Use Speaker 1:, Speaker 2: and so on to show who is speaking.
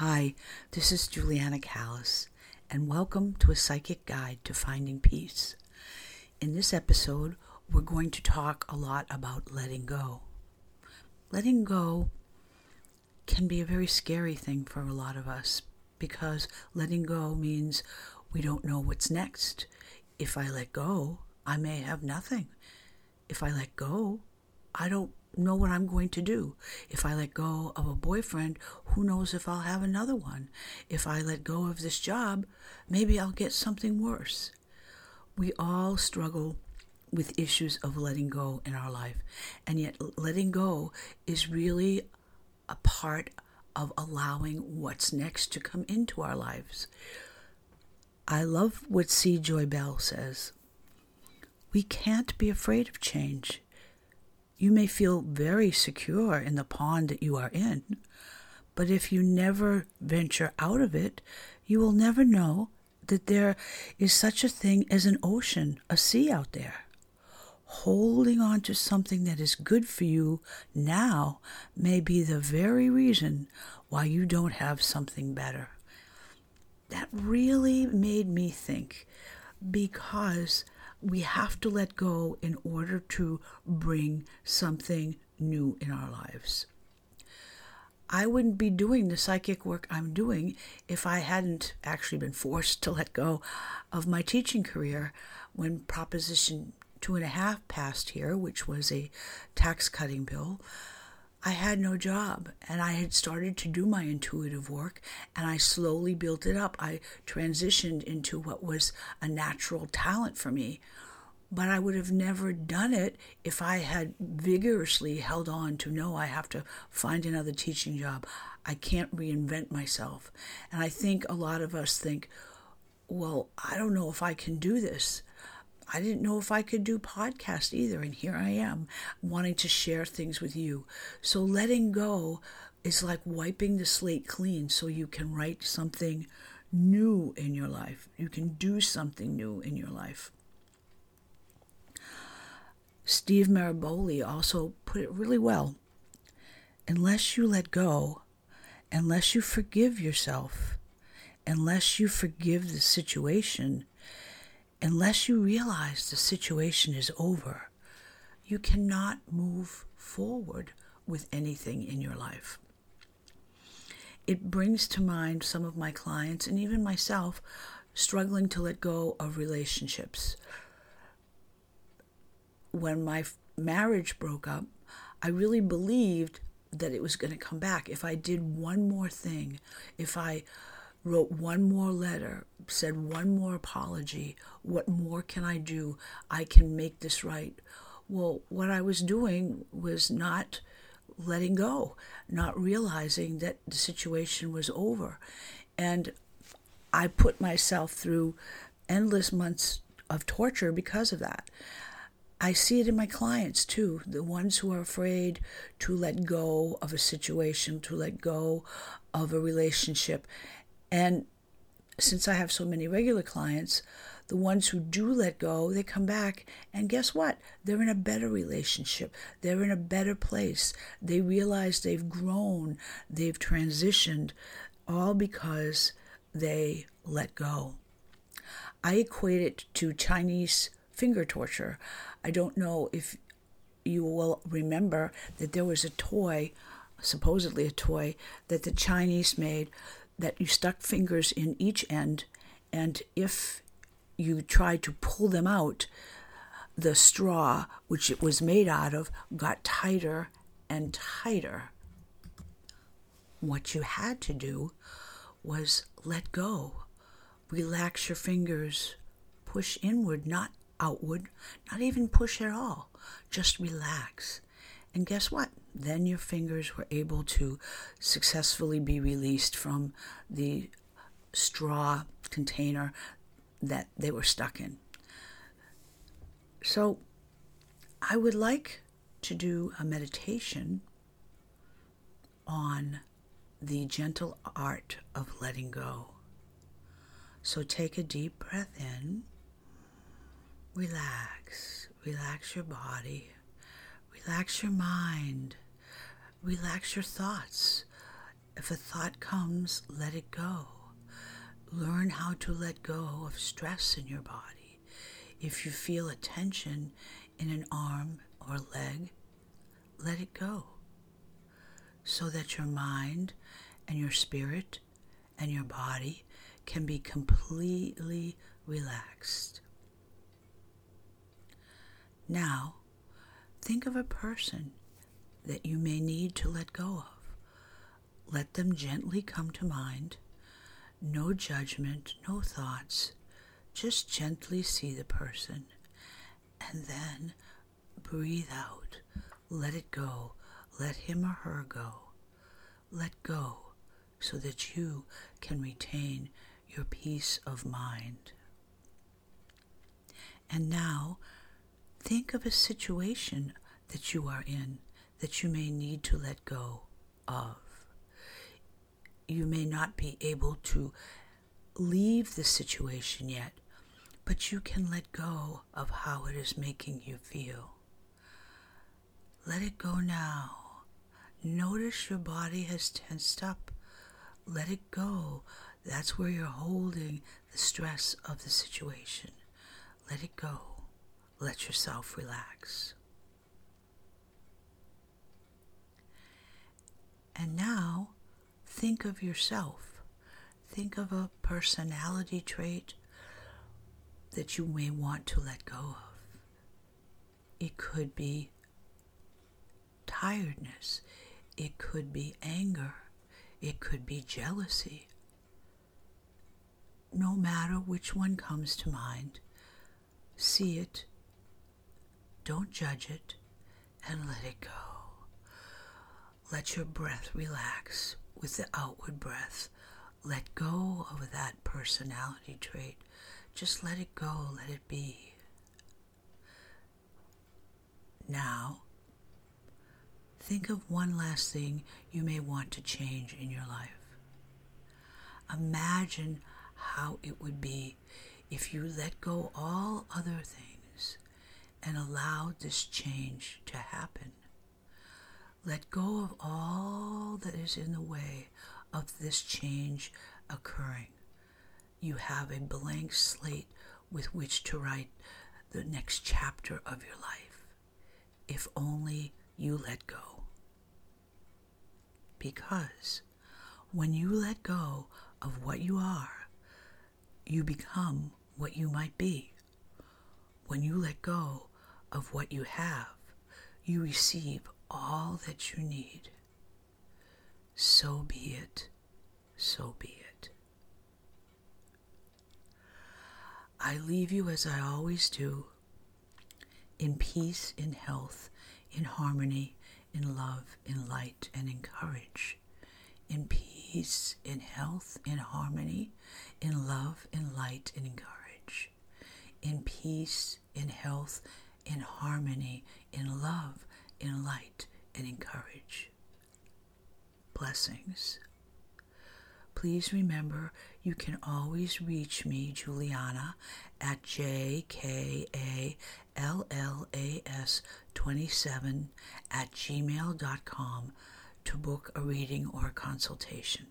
Speaker 1: Hi, this is Juliana Kallas, and welcome to a psychic guide to finding peace. In this episode, we're going to talk a lot about letting go. Letting go can be a very scary thing for a lot of us because letting go means we don't know what's next. If I let go, I may have nothing. If I let go, I don't know what I'm going to do. If I let go of a boyfriend, who knows if I'll have another one? If I let go of this job, maybe I'll get something worse. We all struggle with issues of letting go in our life, and yet letting go is really a part of allowing what's next to come into our lives. I love what C. Joy Bell says. We can't be afraid of change. You may feel very secure in the pond that you are in, but if you never venture out of it, you will never know that there is such a thing as an ocean, a sea out there. Holding on to something that is good for you now may be the very reason why you don't have something better. That really made me think because we have to let go in order to bring something new in our lives. I wouldn't be doing the psychic work I'm doing if I hadn't actually been forced to let go of my teaching career when Proposition Two and a Half passed here, which was a tax cutting bill. I had no job and I had started to do my intuitive work and I slowly built it up. I transitioned into what was a natural talent for me. But I would have never done it if I had vigorously held on to no, I have to find another teaching job. I can't reinvent myself. And I think a lot of us think, well, I don't know if I can do this. I didn't know if I could do podcast either, and here I am wanting to share things with you. So letting go is like wiping the slate clean so you can write something new in your life. You can do something new in your life. Steve Maraboli also put it really well. Unless you let go, unless you forgive yourself, unless you forgive the situation, unless you realize the situation is over, you cannot move forward with anything in your life. It brings to mind some of my clients and even myself struggling to let go of relationships. When my marriage broke up, I really believed that it was going to come back. If I did one more thing, if I wrote one more letter, said one more apology. What more can I do? I can make this right. Well, what I was doing was not letting go, not realizing that the situation was over. And I put myself through endless months of torture because of that. I see it in my clients too, the ones who are afraid to let go of a situation, to let go of a relationship. And since I have so many regular clients, the ones who do let go, they come back, and guess what? They're in a better relationship. They're in a better place. They realize they've grown, they've transitioned, all because they let go. I equate it to Chinese finger torture. I don't know if you will remember that there was a toy, supposedly a toy, that the Chinese made that you stuck fingers in each end, and if you tried to pull them out, the straw, which it was made out of, got tighter and tighter. What you had to do was let go, relax your fingers, push inward, not outward, not even push at all, just relax. And guess what? Then your fingers were able to successfully be released from the straw container that they were stuck in. So, I would like to do a meditation on the gentle art of letting go. So, take a deep breath in, relax, relax your body Relax your mind. Relax your thoughts. If a thought comes, let it go. Learn how to let go of stress in your body. If you feel a tension in an arm or leg, let it go so that your mind and your spirit and your body can be completely relaxed. Now, think of a person that you may need to let go of. Let them gently come to mind. No judgment, no thoughts. Just gently see the person. And then breathe out. Let it go. Let him or her go. Let go so that you can retain your peace of mind. And now, think of a situation that you are in that you may need to let go of. You may not be able to leave the situation yet, but you can let go of how it is making you feel. Let it go now. Notice your body has tensed up. Let it go. That's where you're holding the stress of the situation. Let it go. Let yourself relax. And now think of yourself. Think of a personality trait that you may want to let go of. It could be tiredness, it could be anger, it could be jealousy. No matter which one comes to mind, see it, don't judge it, and let it go. Let your breath relax with the outward breath. Let go of that personality trait. Just let it go, let it be. Now, think of one last thing you may want to change in your life. Imagine how it would be if you let go all other things and allow this change to happen. Let go of all that is in the way of this change occurring. You have a blank slate with which to write the next chapter of your life. If only you let go. Because when you let go of what you are, you become what you might be. When you let go of what you have, you receive all that you need. So be it, so be it. I leave you as I always do, in peace, in health, in harmony, in love, in light, and in courage. In peace, in health, in harmony, in love, in light, and in courage. In peace, in health, in harmony, in love, in light and in courage. Blessings. Please remember you can always reach me, Juliana, at jkallas27 at gmail.com to book a reading or a consultation.